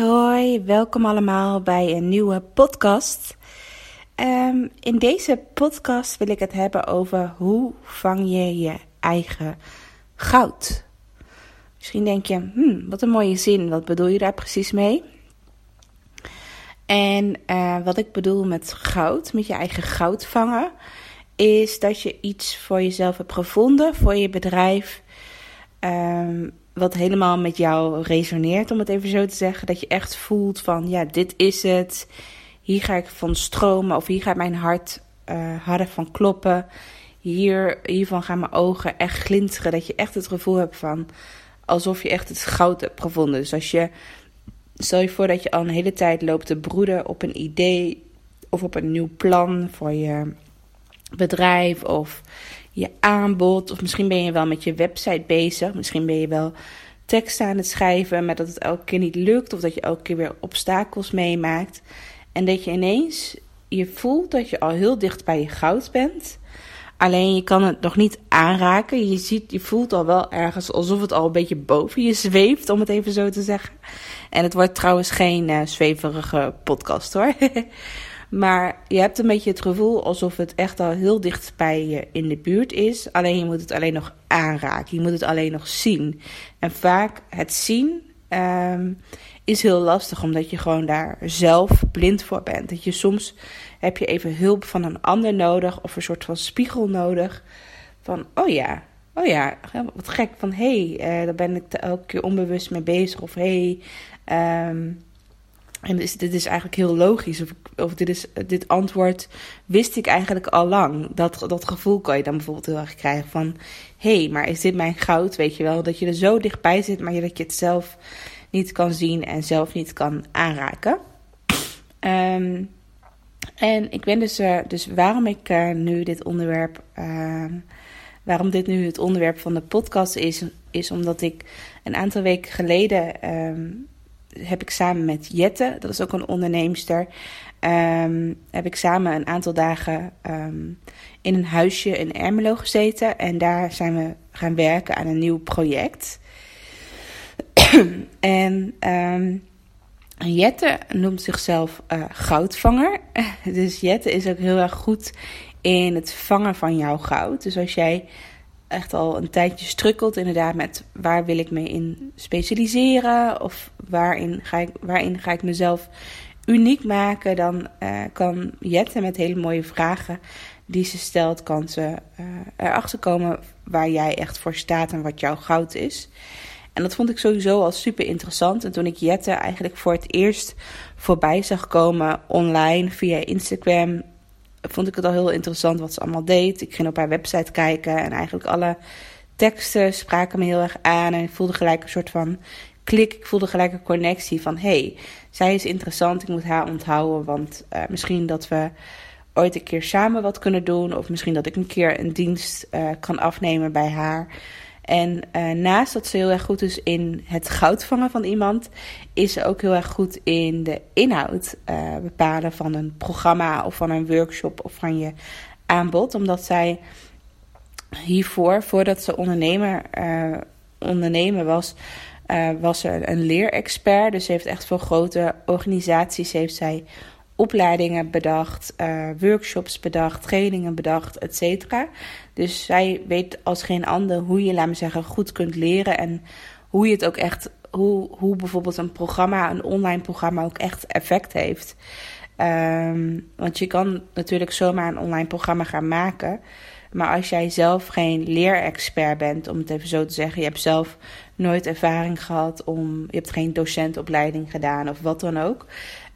Hoi, welkom allemaal bij een nieuwe podcast. Ehm, in deze podcast wil ik het hebben over hoe vang je je eigen goud. Misschien denk je, hmm, wat een mooie zin, wat bedoel je daar precies mee? En eh, wat ik bedoel met goud, met je eigen goud vangen, is dat je iets voor jezelf hebt gevonden, voor je bedrijf, ehm, wat helemaal met jou resoneert, om het even zo te zeggen. Dat je echt voelt van, ja, dit is het, hier ga ik van stromen of hier gaat mijn hart uh, harder van kloppen. Hier, hiervan gaan mijn ogen echt glinteren, dat je echt het gevoel hebt van alsof je echt het goud hebt gevonden. Dus als je, stel je voor dat je al een hele tijd loopt te broeden op een idee of op een nieuw plan voor je bedrijf of je aanbod. Of misschien ben je wel met je website bezig. Misschien ben je wel teksten aan het schrijven, maar dat het elke keer niet lukt. Of dat je elke keer weer obstakels meemaakt. En dat je ineens je voelt dat je al heel dicht bij je goud bent. Alleen je kan het nog niet aanraken. Je, ziet, je voelt al wel ergens alsof het al een beetje boven je zweeft, om het even zo te zeggen. En het wordt trouwens geen uh, zweverige podcast hoor. maar je hebt een beetje het gevoel alsof het echt al heel dicht bij je in de buurt is. Alleen je moet het alleen nog aanraken. Je moet het alleen nog zien. En vaak het zien um, is heel lastig, omdat je gewoon daar zelf blind voor bent. Dat je soms heb je even hulp van een ander nodig of een soort van spiegel nodig. Van, oh ja, oh ja, wat gek. Van, hé, hey, uh, daar ben ik elke keer onbewust mee bezig. Of hé, hey, um, en dit is, dit is eigenlijk heel logisch. Of, of dit, is, dit antwoord wist ik eigenlijk al lang. Dat, dat gevoel kan je dan bijvoorbeeld heel erg krijgen van... hé, hey, maar is dit mijn goud? Weet je wel, dat je er zo dichtbij zit... maar dat je het zelf niet kan zien en zelf niet kan aanraken. Um, en ik ben dus, uh, dus waarom ik uh, nu dit onderwerp, uh, waarom dit nu het onderwerp van de podcast is, is omdat ik een aantal weken geleden um, heb ik samen met Jette, dat is ook een onderneemster, um, heb ik samen een aantal dagen um, in een huisje in Ermelo gezeten. En daar zijn we gaan werken aan een nieuw project. en Jette noemt zichzelf uh, goudvanger. Dus Jette is ook heel erg goed in het vangen van jouw goud. Dus als jij echt al een tijdje strukkelt, inderdaad, met waar wil ik me in specialiseren of waarin ga ik, waarin ga ik mezelf uniek maken, dan uh, kan Jette met hele mooie vragen die ze stelt, kan ze uh, erachter komen waar jij echt voor staat en wat jouw goud is. En dat vond ik sowieso al super interessant. En toen ik Jette eigenlijk voor het eerst voorbij zag komen online via Instagram, vond ik het al heel interessant wat ze allemaal deed. Ik ging op haar website kijken en eigenlijk alle teksten spraken me heel erg aan. En ik voelde gelijk een soort van klik. Ik voelde gelijk een connectie van: hey, zij is interessant. Ik moet haar onthouden. Want uh, misschien dat we ooit een keer samen wat kunnen doen. Of misschien dat ik een keer een dienst uh, kan afnemen bij haar. En uh, naast dat ze heel erg goed is in het goud vangen van iemand, is ze ook heel erg goed in de inhoud bepalen van een programma of van een workshop of van je aanbod. Omdat zij hiervoor, voordat ze ondernemer, ondernemer was, was ze een leerexpert. Dus ze heeft echt voor grote organisaties heeft zij opleidingen bedacht, uh, workshops bedacht, trainingen bedacht, et cetera. Dus zij weet als geen ander hoe je, laat me zeggen, goed kunt leren en hoe je het ook echt, hoe, hoe bijvoorbeeld een programma, een online programma ook echt effect heeft. Um, want je kan natuurlijk zomaar een online programma gaan maken. Maar als jij zelf geen leerexpert bent, om het even zo te zeggen, je hebt zelf nooit ervaring gehad om, je hebt geen docentopleiding gedaan of wat dan ook.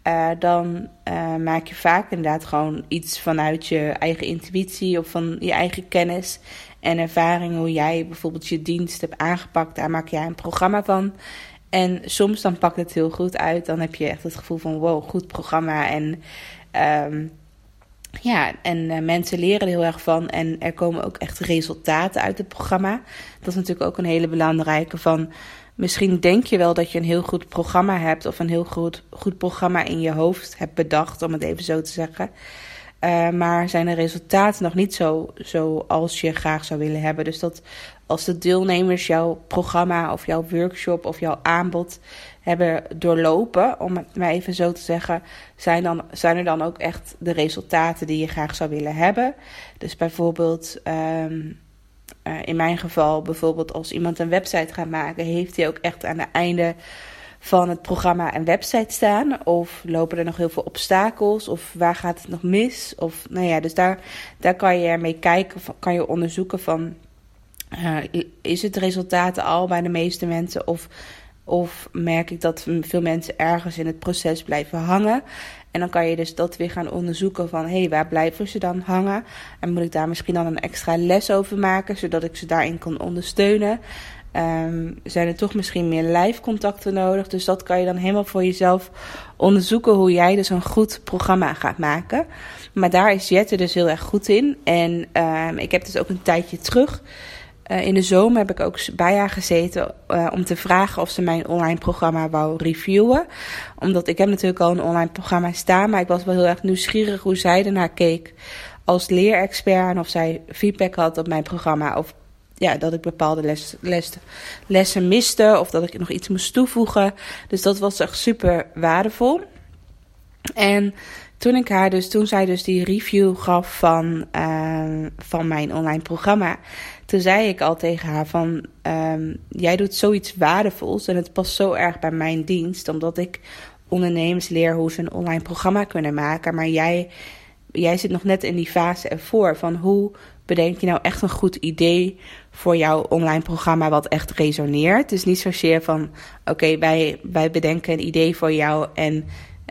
uh, dan uh, maak je vaak inderdaad gewoon iets vanuit je eigen intuïtie of van je eigen kennis en ervaring, hoe jij bijvoorbeeld je dienst hebt aangepakt. Daar maak jij een programma van. En soms dan pakt het heel goed uit. Dan heb je echt het gevoel van wow, goed programma. En um, ja, en uh, mensen leren er heel erg van. En er komen ook echt resultaten uit het programma. Dat is natuurlijk ook een hele belangrijke van. Misschien denk je wel dat je een heel goed programma hebt. Of een heel goed, goed programma in je hoofd hebt bedacht, om het even zo te zeggen. Uh, maar zijn de resultaten nog niet zo zoals je graag zou willen hebben. Dus dat als de deelnemers jouw programma of jouw workshop of jouw aanbod hebben doorlopen, om het maar even zo te zeggen, zijn, dan, zijn er dan ook echt de resultaten die je graag zou willen hebben. Dus bijvoorbeeld, um, uh, in mijn geval, bijvoorbeeld als iemand een website gaat maken, heeft hij ook echt aan het einde van het programma een website staan? Of lopen er nog heel veel obstakels? Of waar gaat het nog mis? Of nou ja, dus daar, daar kan je mee kijken, kan je onderzoeken van. Uh, is het resultaten al bij de meeste mensen? Of, of merk ik dat veel mensen ergens in het proces blijven hangen? En dan kan je dus dat weer gaan onderzoeken van... hé, hey, waar blijven ze dan hangen? En moet ik daar misschien dan een extra les over maken... zodat ik ze daarin kan ondersteunen? Um, zijn er toch misschien meer live contacten nodig. Dus dat kan je dan helemaal voor jezelf onderzoeken hoe jij dus een goed programma gaat maken. Maar daar is Jette dus heel erg goed in. En um, ik heb dus ook een tijdje terug. Uh, in de zomer heb ik ook bij haar gezeten uh, om te vragen of ze mijn online programma wou reviewen. Omdat ik heb natuurlijk al een online programma staan, maar ik was wel heel erg nieuwsgierig hoe zij ernaar keek als leerexpert en of zij feedback had op mijn programma of ja, dat ik bepaalde les, les, lessen miste of dat ik nog iets moest toevoegen. Dus dat was echt super waardevol. En toen ik haar dus, toen zij dus die review gaf van, uh, van mijn online programma, toen zei ik al tegen haar van, um, jij doet zoiets waardevols en het past zo erg bij mijn dienst, omdat ik ondernemers leer hoe ze een online programma kunnen maken, maar jij, jij zit nog net in die fase ervoor van hoe bedenk je nou echt een goed idee voor jouw online programma wat echt resoneert. Dus niet zozeer van oké, wij, wij bedenken een idee voor jou en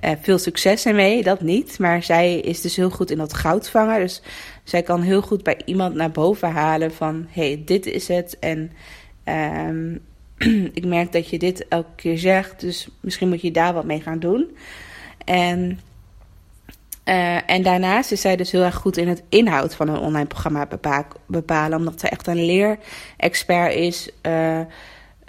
uh, veel succes ermee. Dat niet. Maar zij is dus heel goed in dat goud vangen. Dus zij kan heel goed bij iemand naar boven halen van hey, dit is het. En um, ik merk dat je dit elke keer zegt. Dus misschien moet je daar wat mee gaan doen. En uh, en daarnaast is zij dus heel erg goed in het inhoud van een online programma bepalen. Omdat zij echt een leerexpert is. Uh,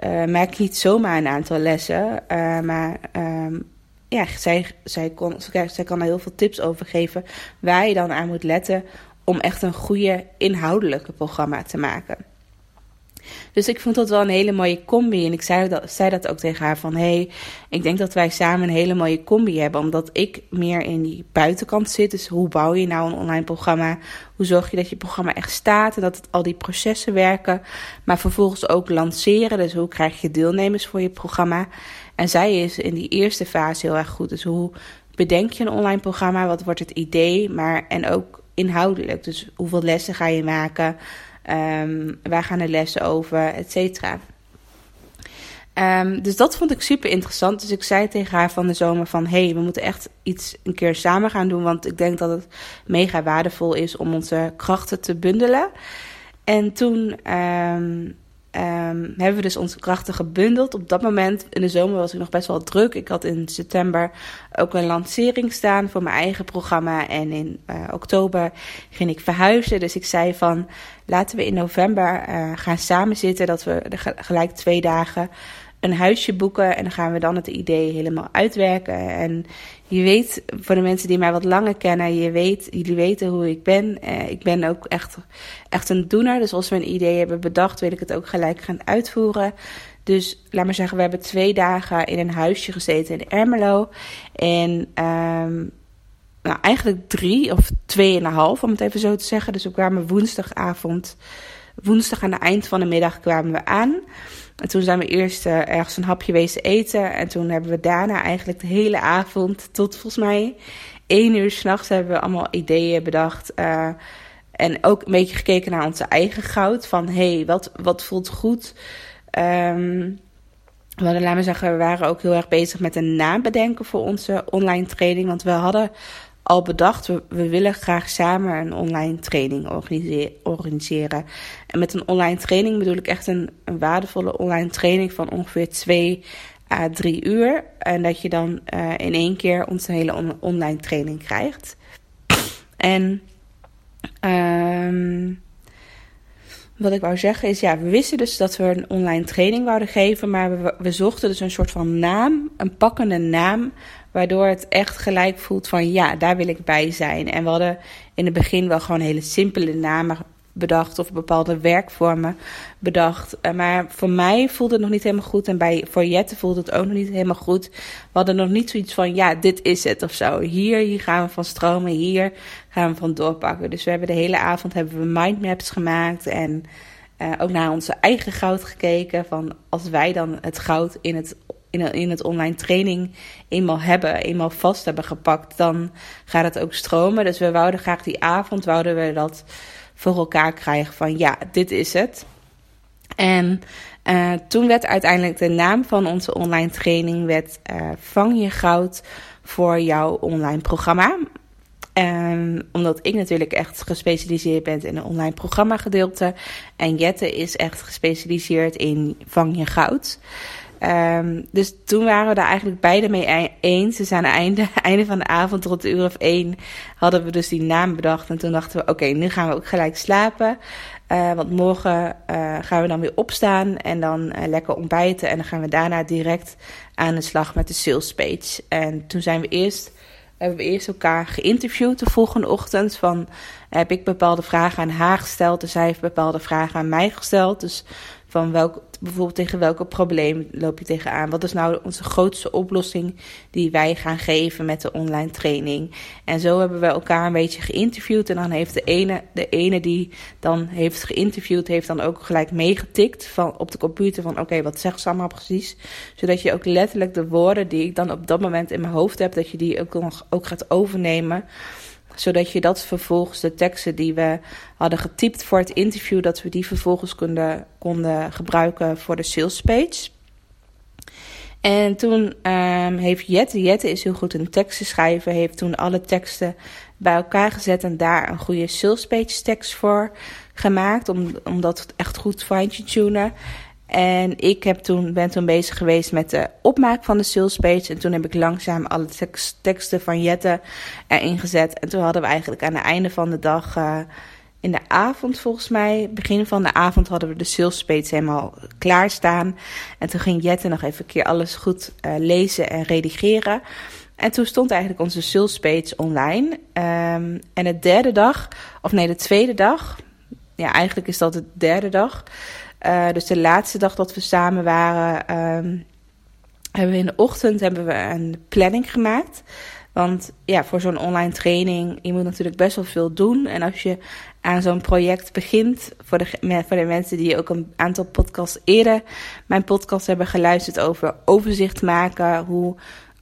uh, niet zomaar een aantal lessen. maar um, ja, zij, zij, kon, zij kan er heel veel tips over geven. Waar je dan aan moet letten om echt een goede inhoudelijke programma te maken. Dus ik vond dat wel een hele mooie combi. En ik zei dat, zei dat ook tegen haar van... hé, hey, ik denk dat wij samen een hele mooie combi hebben. Omdat ik meer in die buitenkant zit. Dus hoe bouw je nou een online programma? Hoe zorg je dat je programma echt staat en dat al die processen werken? Maar vervolgens ook lanceren. Dus hoe krijg je deelnemers voor je programma? En zij is in die eerste fase heel erg goed. Dus hoe bedenk je een online programma? Wat wordt het idee? Maar en ook inhoudelijk. Dus hoeveel lessen ga je maken? Um, waar gaan de lessen over, et cetera. Um, dus dat vond ik super interessant. Dus ik zei tegen haar van de zomer van... hey, we moeten echt iets een keer samen gaan doen... want ik denk dat het mega waardevol is om onze krachten te bundelen. En toen um, Um, hebben we dus onze krachten gebundeld. Op dat moment in de zomer was ik nog best wel druk. Ik had in september ook een lancering staan voor mijn eigen programma. En in uh, oktober ging ik verhuizen. Dus ik zei van laten we in november uh, gaan samenzitten. Dat we gelijk twee dagen een huisje boeken. En dan gaan we dan het idee helemaal uitwerken. En je weet, voor de mensen die mij wat langer kennen, je weet, jullie weten hoe ik ben. Uh, ik ben ook echt, echt een doener. Dus als we een idee hebben bedacht, wil ik het ook gelijk gaan uitvoeren. Dus laat maar zeggen, we hebben twee dagen in een huisje gezeten in Ermelo. En um, nou, eigenlijk drie of tweeënhalf, om het even zo te zeggen. Dus we kwamen woensdagavond, woensdag aan het eind van de middag kwamen we aan. En toen zijn we eerst uh, ergens een hapje wezen eten. En toen hebben we daarna eigenlijk de hele avond tot volgens mij één uur s'nachts hebben we allemaal ideeën bedacht. Uh, en ook een beetje gekeken naar onze eigen goud. Van hé, hey, wat, wat voelt goed? Um, we hadden, laten we zeggen, we waren ook heel erg bezig met een naam bedenken voor onze online training. Want we hadden al bedacht, we, we willen graag samen een online training organiseren. En met een online training bedoel ik echt een, waardevolle online training van ongeveer twee à drie uur. En dat je dan uh, in één keer onze hele on online training krijgt. En um, wat ik wou zeggen is, ja, we wisten dus dat we een online training wouden geven, maar we zochten dus een soort van naam, een pakkende naam, waardoor het echt gelijk voelt van, ja, daar wil ik bij zijn. En we hadden in het begin wel gewoon hele simpele namen bedacht of bepaalde werkvormen bedacht. Eh, maar voor mij voelde het nog niet helemaal goed. En bij, voor Jette voelde het ook nog niet helemaal goed. We hadden nog niet zoiets van, ja, dit is het of zo. Hier, hier gaan we van stromen, hier gaan we van doorpakken. Dus we hebben de hele avond hebben we mindmaps gemaakt en uh, ook naar onze eigen goud gekeken. Van als wij dan het goud in het in, in het online training eenmaal hebben, eenmaal vast hebben gepakt, dan gaat het ook stromen. Dus we wouden graag die avond, wouden we dat voor elkaar krijgen van ja, dit is het. En uh, toen werd uiteindelijk de naam van onze online training werd, uh, Vang je goud voor jouw online programma. En omdat ik natuurlijk echt gespecialiseerd ben in een online programma gedeelte. En Jette is echt gespecialiseerd in Vang je goud. Um, dus toen waren we daar eigenlijk beide mee e-, eens. Dus aan het einde, van de avond, rond de uur of één, hadden we dus die naam bedacht. En toen dachten we, oké, nu gaan we ook gelijk slapen. Uh, want morgen uh, gaan we dan weer opstaan en dan uh, lekker ontbijten. En dan gaan we daarna direct aan de slag met de sales page. En toen zijn we eerst, hebben we eerst elkaar geïnterviewd de volgende ochtend. Van, heb ik bepaalde vragen aan haar gesteld. Dus zij heeft bepaalde vragen aan mij gesteld. Dus van welk, bijvoorbeeld tegen welke probleem loop je tegenaan? Wat is nou onze grootste oplossing die wij gaan geven met de online training? En zo hebben we elkaar een beetje geïnterviewd. En dan heeft de ene, de ene die dan heeft geïnterviewd, heeft dan ook gelijk meegetikt van, op de computer van oké, wat zegt ze allemaal precies? Zodat je ook letterlijk de woorden die ik dan op dat moment in mijn hoofd heb, dat je die ook nog ook gaat overnemen zodat je dat vervolgens, de teksten die we hadden getypt voor het interview, dat we die vervolgens konden, konden gebruiken voor de sales page. En toen um, heeft Jette, Jette is heel goed in teksten schrijven, heeft toen alle teksten bij elkaar gezet en daar een goede sales page tekst voor gemaakt, om, om dat echt goed fine te tunen. En ik heb toen, ben toen bezig geweest met de opmaak van de sales page. En toen heb ik langzaam alle teksten van Jette erin gezet. En toen hadden we eigenlijk aan het einde van de dag, uh, in de avond volgens mij, begin van de avond, hadden we de sales page helemaal klaarstaan. En toen ging Jette nog even een keer alles goed uh, lezen en redigeren. En toen stond eigenlijk onze sales page online. Um, en de derde dag, of nee, de tweede dag. Ja, eigenlijk is dat de derde dag. Uh, dus de laatste dag dat we samen waren, um, hebben we in de ochtend hebben we een planning gemaakt. Want ja, voor zo'n online training, je moet natuurlijk best wel veel doen. En als je aan zo'n project begint, voor de, voor de mensen die ook een aantal podcasts eerder mijn podcast hebben geluisterd over overzicht maken, hoe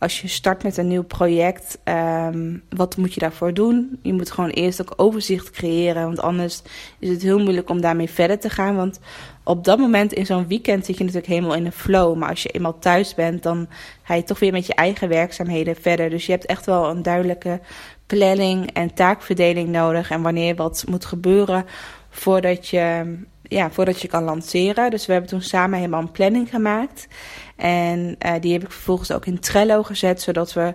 als je start met een nieuw project, um, wat moet je daarvoor doen? Je moet gewoon eerst ook overzicht creëren, want anders is het heel moeilijk om daarmee verder te gaan. Want op dat moment in zo'n weekend zit je natuurlijk helemaal in een flow. Maar als je eenmaal thuis bent, dan ga je toch weer met je eigen werkzaamheden verder. Dus je hebt echt wel een duidelijke planning en taakverdeling nodig. En wanneer wat moet gebeuren voordat je, ja, voordat je kan lanceren. Dus we hebben toen samen helemaal een planning gemaakt. En uh, die heb ik vervolgens ook in Trello gezet, zodat we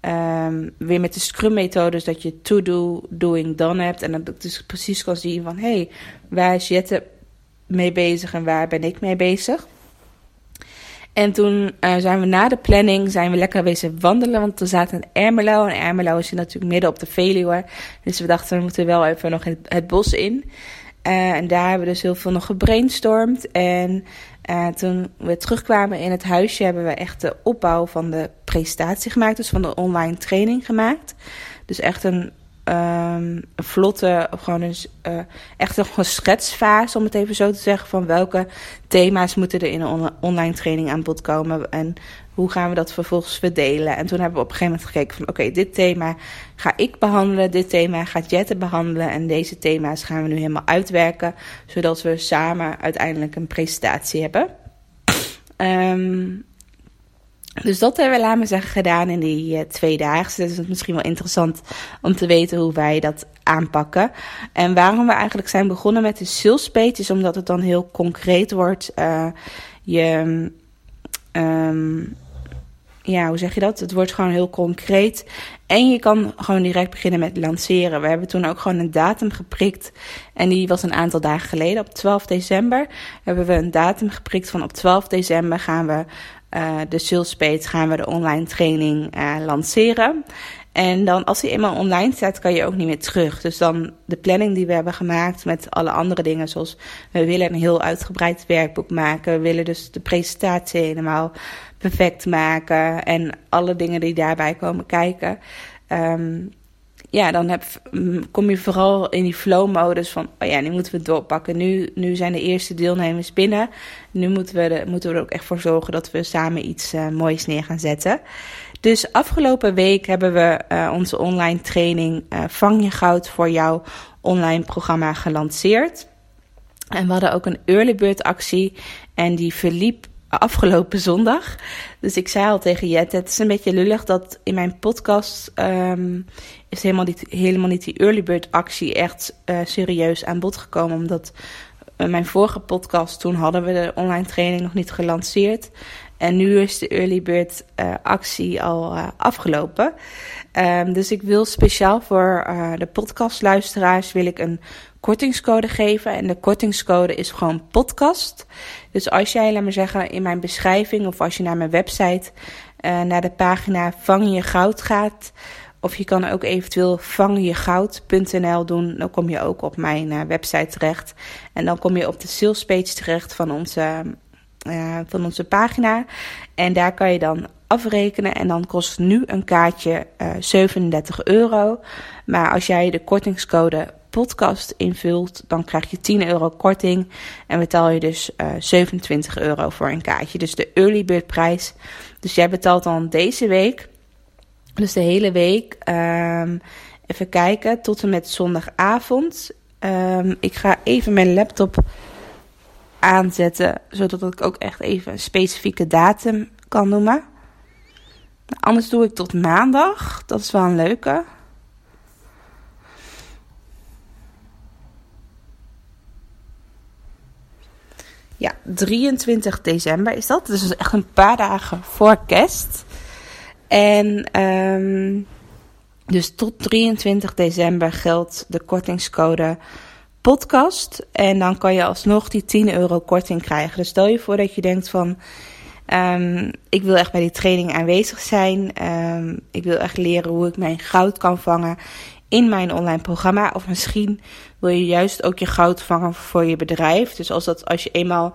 um, weer met de Scrum-methode, dat je to-do, doing, done hebt. En dat ik dus precies kan zien van, hé, hey, waar is Jette mee bezig en waar ben ik mee bezig? En toen uh, zijn we na de planning zijn we lekker bezig wandelen. Want we zaten in Ermelo. En Ermelo is natuurlijk midden op de Veluwe. Dus we dachten, we moeten wel even nog het bos in. Uh, en daar hebben we dus heel veel nog gebrainstormd. En uh, toen we terugkwamen in het huisje, hebben we echt de opbouw van de presentatie gemaakt. Dus van de online training gemaakt. Dus echt een, um, een vlotte, gewoon een, uh, echt nog een schetsfase, om het even zo te zeggen. Van welke thema's moeten er in een online training aan bod komen. En hoe gaan we dat vervolgens verdelen? En toen hebben we op een gegeven moment gekeken van... oké, dit thema ga ik behandelen, dit thema gaat Jette behandelen... en deze thema's gaan we nu helemaal uitwerken... zodat we samen uiteindelijk een presentatie hebben. Ehm, dus dat hebben we, laten we zeggen, gedaan in die uh, twee dagen. Dus het is misschien wel interessant om te weten hoe wij dat aanpakken. En waarom we eigenlijk zijn begonnen met de sales is omdat het dan heel concreet wordt. Uh, je, um, ja, hoe zeg je dat? Het wordt gewoon heel concreet. En je kan gewoon direct beginnen met lanceren. We hebben toen ook gewoon een datum geprikt. En die was een aantal dagen geleden. Op 12 december hebben we een datum geprikt van op 12 december gaan we uh, de sales page, gaan we de online training uh, lanceren. En dan als die eenmaal online staat, kan je ook niet meer terug. Dus dan de planning die we hebben gemaakt met alle andere dingen, zoals we willen een heel uitgebreid werkboek maken. We willen dus de presentatie helemaal perfect maken en alle dingen die daarbij komen kijken. Um, ja, dan heb, kom je vooral in die flow-modus van, oh ja, nu moeten we het doorpakken. Nu, nu zijn de eerste deelnemers binnen. Nu moeten we, moeten we er ook echt voor zorgen dat we samen iets uh, moois neer gaan zetten. Dus afgelopen week hebben we uh, onze online training uh, Vang je goud voor jouw online programma gelanceerd. En we hadden ook een early bird actie en die verliep afgelopen zondag. Dus ik zei al tegen Jet, het is een beetje lullig dat in mijn podcast um, is helemaal niet, helemaal niet die early bird actie echt uh, serieus aan bod gekomen. Omdat uh, mijn vorige podcast, toen hadden we de online training nog niet gelanceerd. En nu is de early bird uh, actie al afgelopen. Um, dus ik wil speciaal voor de podcastluisteraars wil ik een kortingscode geven. En de kortingscode is gewoon podcast. Dus als jij, laat maar zeggen, in mijn beschrijving of als je naar mijn website uh, naar de pagina Vang je goud gaat. Of je kan ook eventueel vangjegoud.nl doen. Dan kom je ook op mijn uh, website terecht. En dan kom je op de sales page terecht van onze, uh, van onze pagina. En daar kan je dan afrekenen. En dan kost nu een kaartje 37 euro. Maar als jij de kortingscode podcast invult, dan krijg je 10 euro korting en betaal je dus uh, eh, 27 euro voor een kaartje. Dus de early bird prijs. Dus jij betaalt dan deze week, dus de hele week, um, even kijken, tot en met zondagavond. Um, ik ga even mijn laptop aanzetten, zodat ik ook echt even een specifieke datum kan noemen. Anders doe ik tot maandag. Dat is wel een leuke. Ja, 23 december is dat. Dus echt een paar dagen voor kerst. En um, dus tot 23 december geldt de kortingscode podcast. En dan kan je alsnog die 10 euro korting krijgen. Dus stel je voor dat je denkt van... Um, ik wil echt bij die training aanwezig zijn. Um, ik wil echt leren hoe ik mijn goud kan vangen in mijn online programma. Of misschien wil je juist ook je goud vangen voor je bedrijf. Dus als, dat, als je eenmaal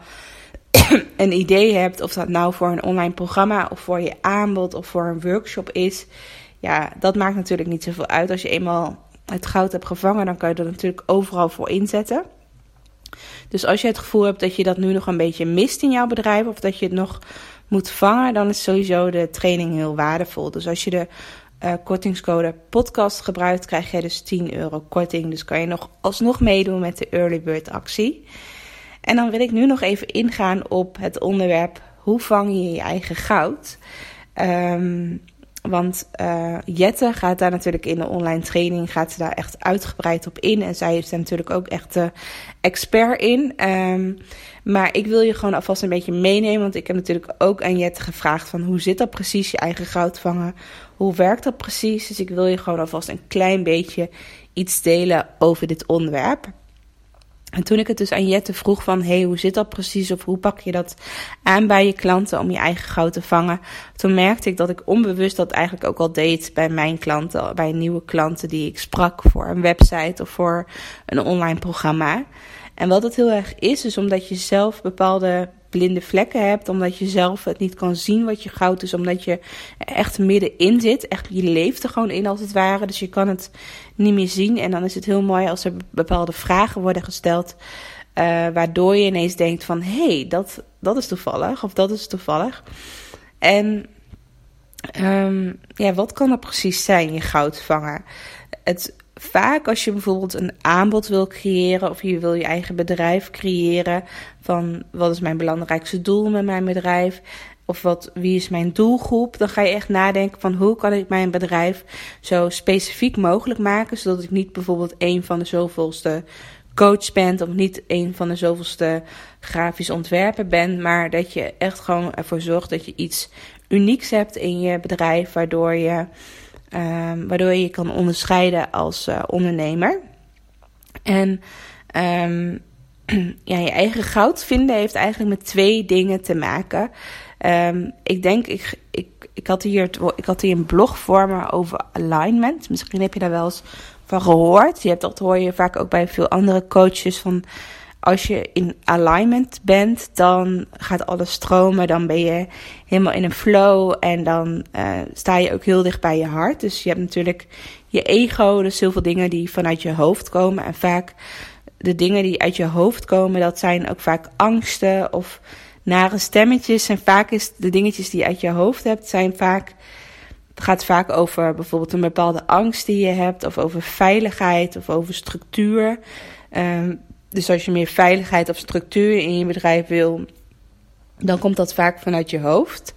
een idee hebt, of dat nou voor een online programma of voor je aanbod of voor een workshop is. Ja, dat maakt natuurlijk niet zoveel uit. Als je eenmaal het goud hebt gevangen, dan kan je er natuurlijk overal voor inzetten. Dus als je het gevoel hebt dat je dat nu nog een beetje mist in jouw bedrijf, of dat je het nog moet vangen, dan is sowieso de training heel waardevol. Dus als je de uh, kortingscode podcast gebruikt, krijg je dus 10 euro korting. Dus kan je nog alsnog meedoen met de early bird actie. En dan wil ik nu nog even ingaan op het onderwerp hoe vang je je eigen goud. Um, want uh, Jette gaat daar natuurlijk in de online training gaat ze daar echt uitgebreid op in. En zij is daar natuurlijk ook echt de expert in. Um, maar ik wil je gewoon alvast een beetje meenemen. Want ik heb natuurlijk ook aan Jette gevraagd van hoe zit dat precies, je eigen goud vangen? Hoe werkt dat precies? Dus ik wil je gewoon alvast een klein beetje iets delen over dit onderwerp. En toen ik het dus aan Jette vroeg van, hey, hoe zit dat precies? Of hoe pak je dat aan bij je klanten om je eigen goud te vangen? Toen merkte ik dat ik onbewust dat eigenlijk ook al deed bij mijn klanten, bij nieuwe klanten die ik sprak voor een website of voor een online programma. En wat het heel erg is, is omdat je zelf bepaalde blinde vlekken hebt, omdat je zelf het niet kan zien wat je goud is, omdat je echt middenin zit. Echt, je leeft er gewoon in als het ware, dus je kan het niet meer zien. En dan is het heel mooi als er bepaalde vragen worden gesteld, uh, waardoor je ineens denkt van, hé, hey, dat, dat is toevallig, of dat is toevallig. En um, ja, wat kan er precies zijn, je goud vangen? Het vaak als je bijvoorbeeld een aanbod wil creëren of je wil je eigen bedrijf creëren van wat is mijn belangrijkste doel met mijn bedrijf of wat, wie is mijn doelgroep, dan ga je echt nadenken van hoe kan ik mijn bedrijf zo specifiek mogelijk maken, zodat ik niet bijvoorbeeld een van de zoveelste coach ben of niet een van de zoveelste grafisch ontwerper ben, maar dat je echt gewoon ervoor zorgt dat je iets unieks hebt in je bedrijf, waardoor je, um, waardoor je je kan onderscheiden als uh, ondernemer. En um, ja, je eigen goud vinden heeft eigenlijk met twee dingen te maken. Um, ik denk, ik, ik, ik, had hier, ik had hier een blog voor me over alignment. Misschien heb je daar wel eens van gehoord. Je hebt dat hoor je vaak ook bij veel andere coaches van als je in alignment bent, dan gaat alles stromen. Dan ben je helemaal in een flow en dan uh, sta je ook heel dicht bij je hart. Dus je hebt natuurlijk je ego, dus heel veel dingen die vanuit je hoofd komen. En vaak de dingen die uit je hoofd komen, dat zijn ook vaak angsten of nare stemmetjes. En vaak is de dingetjes die je uit je hoofd hebt, zijn vaak. Het gaat vaak over bijvoorbeeld een bepaalde angst die je hebt, of over veiligheid of over structuur. Um, dus als je meer veiligheid of structuur in je bedrijf wil, dan komt dat vaak vanuit je hoofd.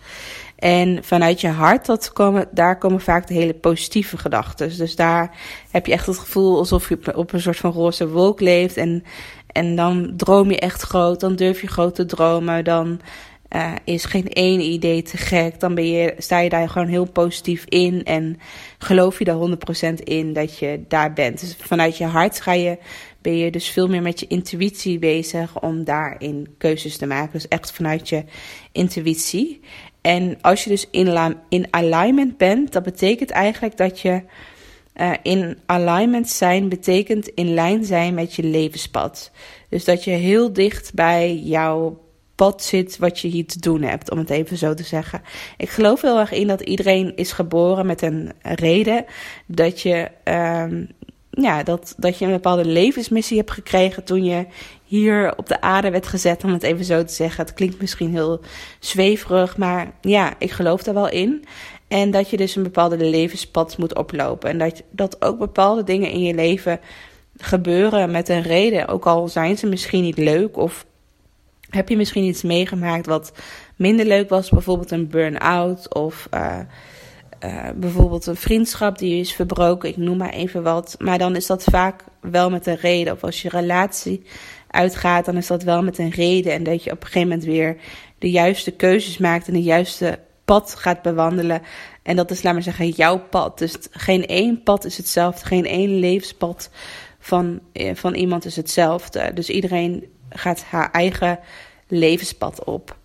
En vanuit je hart, dat komen, daar komen vaak de hele positieve gedachten. Dus daar heb je echt het gevoel alsof je op een soort van roze wolk leeft. En, en dan droom je echt groot, dan durf je groot te dromen. Dan uh, is geen één idee te gek. Dan ben je, sta je daar gewoon heel positief in. En geloof je daar 100% in dat je daar bent. Dus vanuit je hart ga je ben je dus veel meer met je intuïtie bezig om daarin keuzes te maken. Dus echt vanuit je intuïtie. En als je dus in, in alignment bent, dat betekent eigenlijk dat je uh, in alignment zijn, betekent in lijn zijn met je levenspad. Dus dat je heel dicht bij jouw pad zit wat je hier te doen hebt, om het even zo te zeggen. Ik geloof heel erg in dat iedereen is geboren met een reden. Dat je um, ja, dat, dat je een bepaalde levensmissie hebt gekregen toen je hier op de aarde werd gezet, om het even zo te zeggen. Het klinkt misschien heel zweverig, maar ja, ik geloof daar wel in. En dat je dus een bepaalde levenspad moet oplopen. En dat, dat ook bepaalde dingen in je leven gebeuren met een reden. Ook al zijn ze misschien niet leuk of heb je misschien iets meegemaakt wat minder leuk was, bijvoorbeeld een burn-out of uh, uh, bijvoorbeeld een vriendschap die is verbroken, ik noem maar even wat. Maar dan is dat vaak wel met een reden. Of als je relatie uitgaat, dan is dat wel met een reden. En dat je op een gegeven moment weer de juiste keuzes maakt en de juiste pad gaat bewandelen. En dat is, laat maar zeggen, jouw pad. Dus geen één pad is hetzelfde. Geen één levenspad van, eh, van iemand is hetzelfde. Dus iedereen gaat haar eigen levenspad op.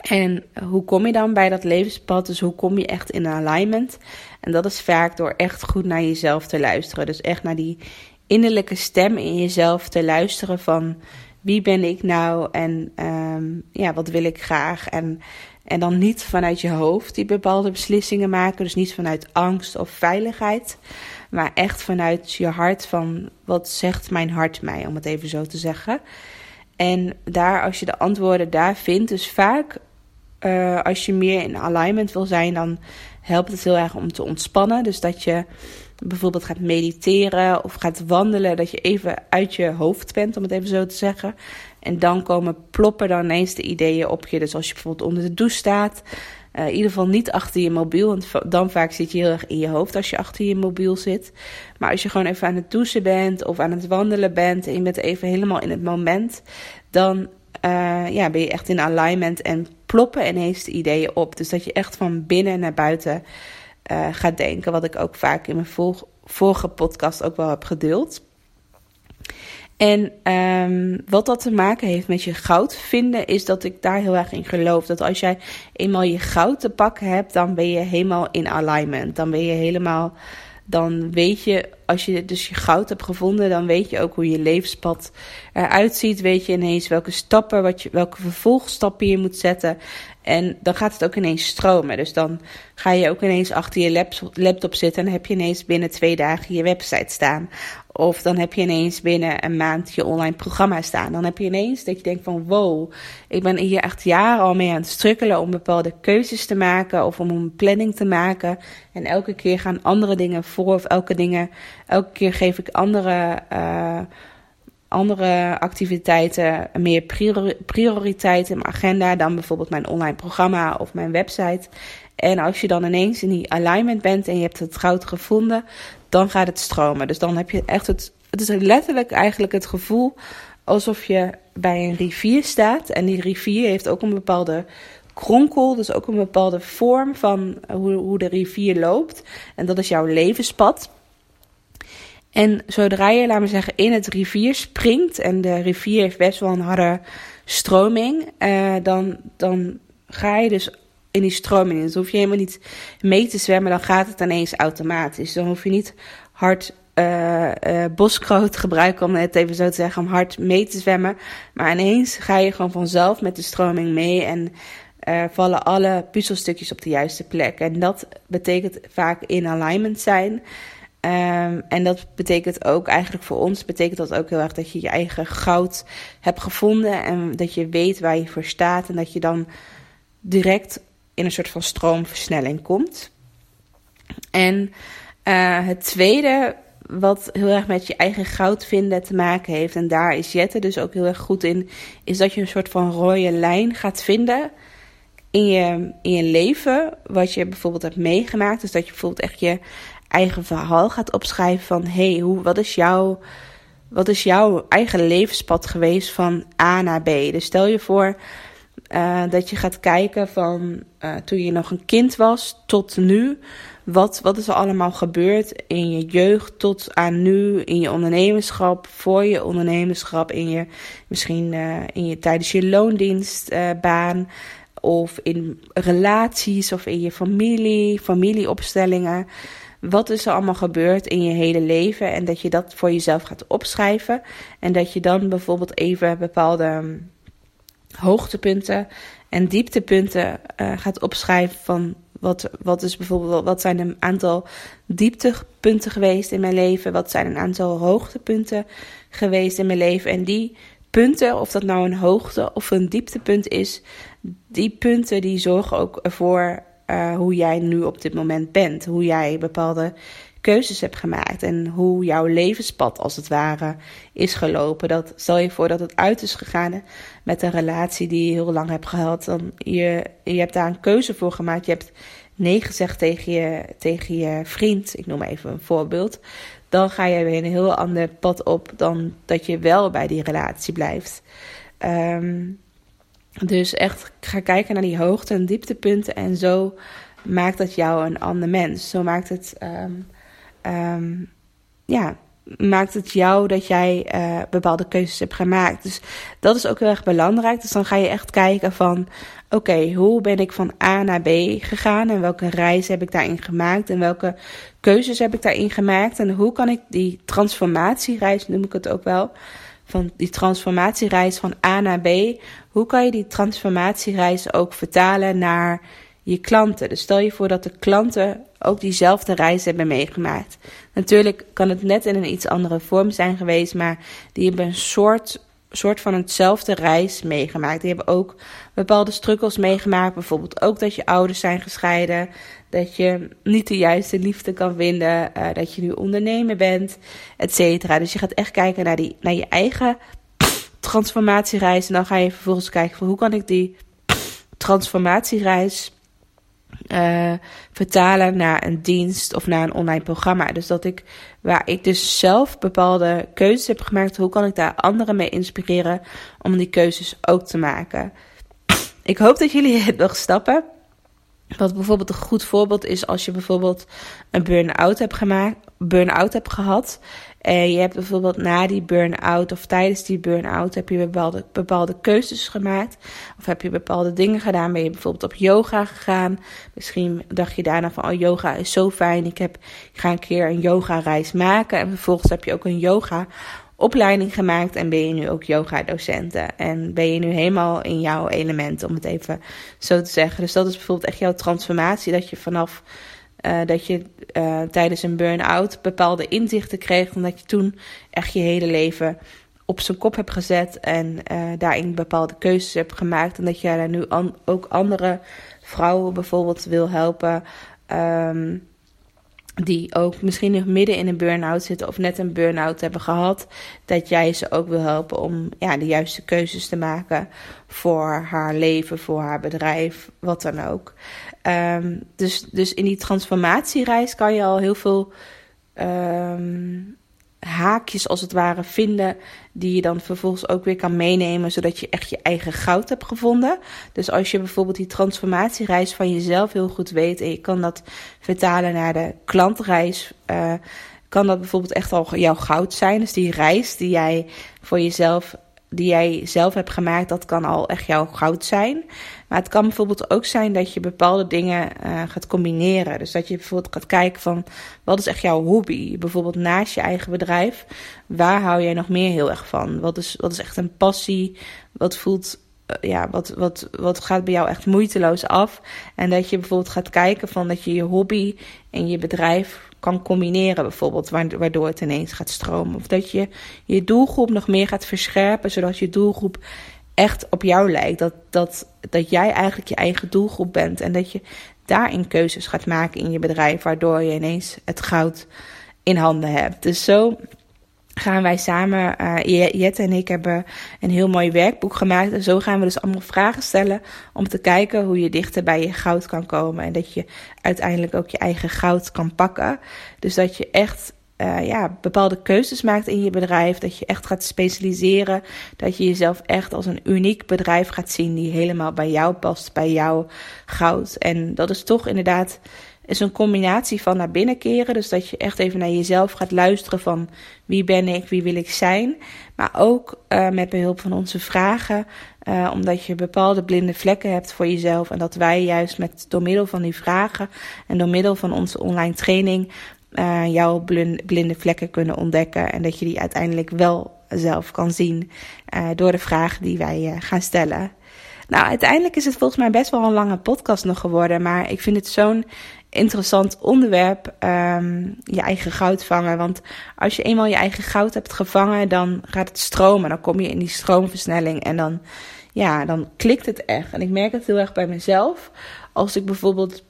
En hoe kom je dan bij dat levenspad? Dus hoe kom je echt in alignment? En dat is vaak door echt goed naar jezelf te luisteren. Dus echt naar die innerlijke stem in jezelf te luisteren van wie ben ik nou en um, ja, wat wil ik graag? En, en dan niet vanuit je hoofd die bepaalde beslissingen maken. Dus niet vanuit angst of veiligheid. Maar echt vanuit je hart van wat zegt mijn hart mij, om het even zo te zeggen. En daar, als je de antwoorden daar vindt, dus vaak uh, als je meer in alignment wil zijn, dan helpt het heel erg om te ontspannen. Dus dat je bijvoorbeeld gaat mediteren of gaat wandelen, dat je even uit je hoofd bent, om het even zo te zeggen. En dan komen ploppen dan ineens de ideeën op je. Dus als je bijvoorbeeld onder de douche staat, uh, in ieder geval niet achter je mobiel, want dan vaak zit je heel erg in je hoofd als je achter je mobiel zit. Maar als je gewoon even aan het douchen bent of aan het wandelen bent en je bent even helemaal in het moment, dan uh, ja, ben je echt in alignment en ploppen ineens de ideeën op. Dus dat je echt van binnen naar buiten uh, gaat denken. Wat ik ook vaak in mijn vorige podcast ook wel heb gedeeld. En um, wat dat te maken heeft met je goud vinden, is dat ik daar heel erg in geloof. Dat als jij eenmaal je goud te pakken hebt, dan ben je helemaal in alignment. Dan ben je helemaal dan weet je, als je dus je goud hebt gevonden, dan weet je ook hoe je levenspad eruit ziet. Weet je ineens welke stappen, wat je, welke vervolgstappen je moet zetten. En dan gaat het ook ineens stromen. Dus dan ga je ook ineens achter je laptop zitten en heb je ineens binnen twee dagen je website staan. Of dan heb je ineens binnen een maand je online programma staan. Dan heb je ineens dat je denkt van wow, ik ben hier echt jaren al mee aan het strukkelen om bepaalde keuzes te maken of om een planning te maken. En elke keer gaan andere dingen voor of elke dingen elke keer geef ik andere, uh, andere activiteiten meer prioriteit in mijn agenda dan bijvoorbeeld mijn online programma of mijn website. En als je dan ineens in die alignment bent en je hebt het goud gevonden, dan gaat het stromen. Dus dan heb je echt het. Het is letterlijk eigenlijk het gevoel alsof je bij een rivier staat. En die rivier heeft ook een bepaalde kronkel, dus ook een bepaalde vorm van hoe, hoe de rivier loopt. En dat is jouw levenspad. En zodra je, laten we zeggen, in het rivier springt en de rivier heeft best wel een harde stroming, uh, dan, dan ga je dus in die stroming. Dus hoef je helemaal niet mee te zwemmen, dan gaat het ineens automatisch. Dan hoef je niet hard uh, boskroot gebruiken, om het even zo te zeggen, om hard mee te zwemmen. Maar ineens ga je gewoon vanzelf met de stroming mee en vallen alle puzzelstukjes op de juiste plek. En dat betekent vaak in alignment zijn. Um, en dat betekent ook eigenlijk voor ons, betekent dat ook heel erg dat je je eigen goud hebt gevonden en dat je weet waar je voor staat en dat je dan direct in een soort van stroomversnelling komt. En uh, het tweede, wat heel erg met je eigen goud vinden te maken heeft, en daar is Jette dus ook heel erg goed in, is dat je een soort van rode lijn gaat vinden in je, in je leven, wat je bijvoorbeeld hebt meegemaakt. Dus dat je bijvoorbeeld echt je eigen verhaal gaat opschrijven van hey, hoe, wat is jouw. Wat is jouw eigen levenspad geweest van A naar B? Dus stel je voor uh, dat je gaat kijken van uh, toen je nog een kind was tot nu. Wat, wat is er allemaal gebeurd in je jeugd tot aan nu, in je ondernemerschap, voor je ondernemerschap, in je, misschien uh, in je, tijdens je loondienstbaan, of in relaties of in je familie, familieopstellingen. Wat is er allemaal gebeurd in je hele leven en dat je dat voor jezelf gaat opschrijven? En dat je dan bijvoorbeeld even bepaalde hm, hoogtepunten en dieptepunten uh, gaat opschrijven van wat, wat is bijvoorbeeld wat zijn een aantal dieptepunten geweest in mijn leven, wat zijn een aantal hoogtepunten geweest in mijn leven? En die punten, of dat nou een hoogte of een dieptepunt is, die punten die zorgen ook ervoor uh, hoe jij nu op dit moment bent. Hoe jij bepaalde keuzes hebt gemaakt en hoe jouw levenspad als het ware is gelopen. Dat stel je voor dat het uit is gegaan met een relatie die je heel lang hebt gehad. Dan je, je hebt daar een keuze voor gemaakt. Je hebt nee gezegd tegen je, tegen je vriend. Ik noem even een voorbeeld. Dan ga je weer een heel ander pad op dan dat je wel bij die relatie blijft. Um, dus echt ga kijken naar die hoogte- en dieptepunten. En zo maakt dat jou een ander mens. Zo maakt het, um, um, ja, maakt het jou dat jij uh, bepaalde keuzes hebt gemaakt. Dus dat is ook heel erg belangrijk. Dus dan ga je echt kijken van... Oké, hoe ben ik van A naar B gegaan? En welke reis heb ik daarin gemaakt? En welke keuzes heb ik daarin gemaakt? En hoe kan ik die transformatiereis, noem ik het ook wel van die transformatiereis van A naar B. Hoe kan je die transformatiereis ook vertalen naar je klanten? Dus stel je voor dat de klanten ook diezelfde reis hebben meegemaakt. Natuurlijk kan het net in een iets andere vorm zijn geweest, maar die hebben een soort, soort van hetzelfde reis meegemaakt. Die hebben ook bepaalde struggles meegemaakt. Bijvoorbeeld ook dat je ouders zijn gescheiden. Dat je niet de juiste liefde kan vinden. Uh, dat je nu ondernemer bent, et cetera. Dus je gaat echt kijken naar, die, naar je eigen transformatiereis. En dan ga je vervolgens kijken van hoe kan ik die transformatiereis uh, vertalen naar een dienst of naar een online programma. Dus dat ik, waar ik dus zelf bepaalde keuzes heb gemaakt, hoe kan ik daar anderen mee inspireren om die keuzes ook te maken. Ik hoop dat jullie het nog stappen. Wat bijvoorbeeld een goed voorbeeld is als je bijvoorbeeld een burn-out hebt gemaakt, burn-out hebt gehad. En je hebt bijvoorbeeld na die burn-out of tijdens die burn-out heb je bepaalde, bepaalde keuzes gemaakt. Of heb je bepaalde dingen gedaan. Ben je bijvoorbeeld op yoga gegaan. Misschien dacht je daarna van, oh yoga is zo fijn. Ik, heb, ik ga een keer een yoga reis maken. En vervolgens heb je ook een yoga opleiding gemaakt en ben je nu ook yoga-docenten. En ben je nu helemaal in jouw element, om het even zo te zeggen. Dus dat is bijvoorbeeld echt jouw transformatie, dat je vanaf uh, dat je uh, tijdens een burn-out bepaalde inzichten kreeg, omdat je toen echt je hele leven op zijn kop hebt gezet en uh, daarin bepaalde keuzes hebt gemaakt. En dat je daar nu ook andere vrouwen bijvoorbeeld wil helpen. Um, die ook misschien nog midden in een burn-out zitten of net een burn-out hebben gehad, dat jij ze ook wil helpen om ja, de juiste keuzes te maken voor haar leven, voor haar bedrijf, wat dan ook. Um, dus, dus in die transformatiereis kan je al heel veel um, haakjes als het ware vinden die je dan vervolgens ook weer kan meenemen zodat je echt je eigen goud hebt gevonden. Dus als je bijvoorbeeld die transformatiereis van jezelf heel goed weet en je kan dat vertalen naar de klantreis, uh, kan dat bijvoorbeeld echt al jouw goud zijn. Dus die reis die jij voor jezelf die jij zelf hebt gemaakt, dat kan al echt jouw goud zijn. Maar het kan bijvoorbeeld ook zijn dat je bepaalde dingen uh, gaat combineren. Dus dat je bijvoorbeeld gaat kijken van wat is echt jouw hobby? Bijvoorbeeld naast je eigen bedrijf, waar hou jij nog meer heel erg van? Wat is, wat is echt een passie? Wat voelt uh, ja, wat, wat, wat gaat bij jou echt moeiteloos af? En dat je bijvoorbeeld gaat kijken van dat je je hobby en je bedrijf kan combineren, bijvoorbeeld, waardoor het ineens gaat stromen. Of dat je je doelgroep nog meer gaat verscherpen, zodat je doelgroep echt op jou lijkt. Dat, dat, dat jij eigenlijk je eigen doelgroep bent en dat je daarin keuzes gaat maken in je bedrijf, waardoor je ineens het goud in handen hebt. Dus zo gaan wij samen, uh, Jette en ik hebben een heel mooi werkboek gemaakt. En zo gaan we dus allemaal vragen stellen om te kijken hoe je dichter bij je goud kan komen. En dat je uiteindelijk ook je eigen goud kan pakken. Dus dat je echt uh, ja, bepaalde keuzes maakt in je bedrijf. Dat je echt gaat specialiseren. Dat je jezelf echt als een uniek bedrijf gaat zien die helemaal bij jou past, bij jouw goud. En dat is toch inderdaad is een combinatie van naar binnen keren. Dus dat je echt even naar jezelf gaat luisteren van wie ben ik, wie wil ik zijn. Maar ook uh, met behulp van onze vragen. Uh, omdat je bepaalde blinde vlekken hebt voor jezelf. En dat wij juist met door middel van die vragen en door middel van onze online training uh, jouw blinde vlekken kunnen ontdekken. En dat je die uiteindelijk wel zelf kan zien door de vragen die wij gaan stellen. Nou, uiteindelijk is het volgens mij best wel een lange podcast nog geworden. Maar ik vind het zo'n interessant onderwerp. Um, je eigen goud vangen. Want als je eenmaal je eigen goud hebt gevangen, dan gaat het stromen. Dan kom je in die stroomversnelling. En dan, ja, dan klikt het echt. En ik merk het heel erg bij mezelf. Als ik bijvoorbeeld.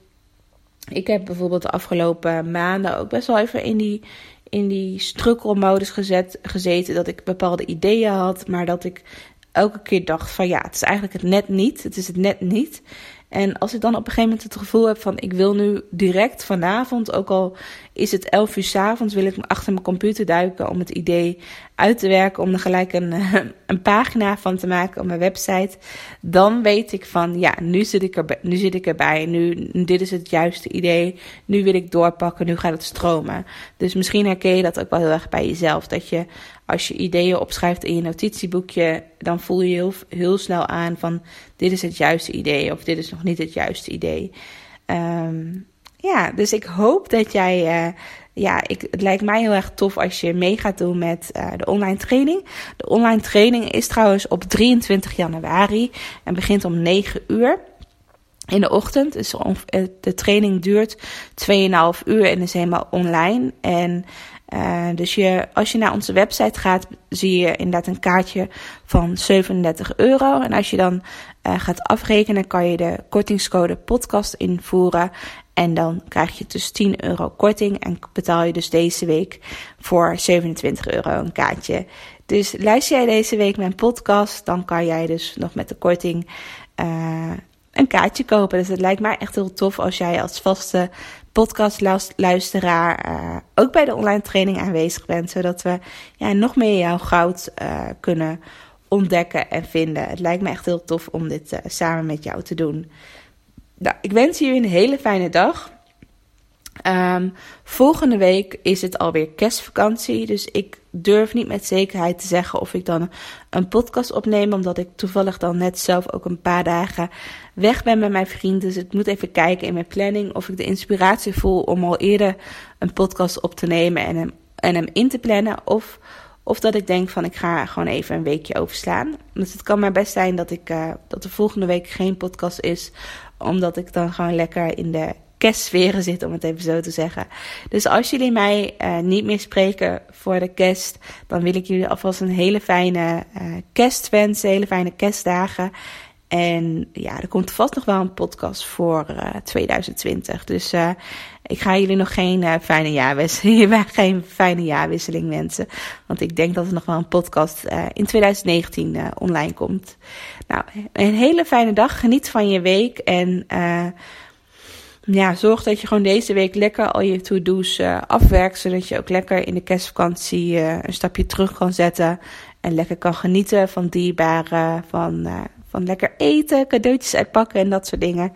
Ik heb bijvoorbeeld de afgelopen maanden ook best wel even in die, in die strukkelmodus gezet, gezeten. Dat ik bepaalde ideeën had, maar dat ik elke keer dacht van ja, het is eigenlijk het net niet. Het is het net niet. En als ik dan op een gegeven moment het gevoel heb van ik wil nu direct vanavond, ook al is het 11 uur s avonds, wil ik achter mijn computer duiken om het idee uit te werken, om er gelijk een, een pagina van te maken op mijn website. Dan weet ik van ja, nu zit ik, er, nu zit ik erbij, nu, dit is het juiste idee, nu wil ik doorpakken, nu gaat het stromen. Dus misschien herken je dat ook wel heel erg bij jezelf, dat je als je ideeën opschrijft in je notitieboekje, dan voel je heel, heel snel aan van dit is het juiste idee of dit is nog niet het juiste idee. Um, ja, dus ik hoop dat jij. Uh, ja, ik, het lijkt mij heel erg tof als je mee gaat doen met uh, de online training. De online training is trouwens op 23 januari en begint om 9 uur in de ochtend. Dus de training duurt 2,5 uur en is helemaal online. En dus je, als je naar onze website gaat, zie je inderdaad een kaartje van 37 euro. En als je dan uh, gaat afrekenen, kan je de kortingscode podcast invoeren. En dan krijg je dus 10 euro korting en betaal je dus deze week voor 27 euro een kaartje. Dus luister jij deze week mijn podcast, dan kan jij dus nog met de korting uh, een kaartje kopen. Dus het lijkt mij echt heel tof als jij als vaste podcastluisteraar uh, ook bij de online training aanwezig bent. Zodat we ja, nog meer jouw goud uh, kunnen ontdekken en vinden. Het lijkt me echt heel tof om dit uh, samen met jou te doen. Nou, ik wens je een hele fijne dag. Um, volgende week is het alweer kerstvakantie. Dus ik durf niet met zekerheid te zeggen of ik dan een podcast opneem. Omdat ik toevallig dan net zelf ook een paar dagen weg ben met mijn vriend. Dus ik moet even kijken in mijn planning of ik de inspiratie voel om al eerder een podcast op te nemen en hem, en hem in te plannen. Of, of dat ik denk van ik ga gewoon even een weekje overslaan. Dus het kan maar best zijn dat, ik, uh, dat er volgende week geen podcast is. Omdat ik dan gewoon lekker in de kerstsferen zit, om het even zo te zeggen. Dus als jullie mij uh, niet meer spreken voor de kerst, dan wil ik jullie alvast een hele fijne uh, hele fijne kerstdagen. En ja, er komt vast nog wel een podcast voor uh, 2020. Dus Ik ga jullie nog geen uh, fijne jaarwisseling, geen fijne jaarwisseling wensen. Want ik denk dat er nog wel een podcast uh, in 2019 uh, online komt. Nou, een hele fijne dag. Geniet van je week. En ja, zorg dat je gewoon deze week lekker al je to-do's afwerkt. Zodat je ook lekker in de kerstvakantie een stapje terug kan zetten. En lekker kan genieten van dierbaren, van, van lekker eten, cadeautjes uitpakken en dat soort dingen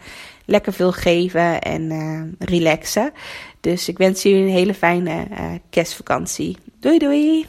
lekker veel geven en uh, relaxen. Dus ik wens jullie een hele fijne uh, kerstvakantie. Doei doei!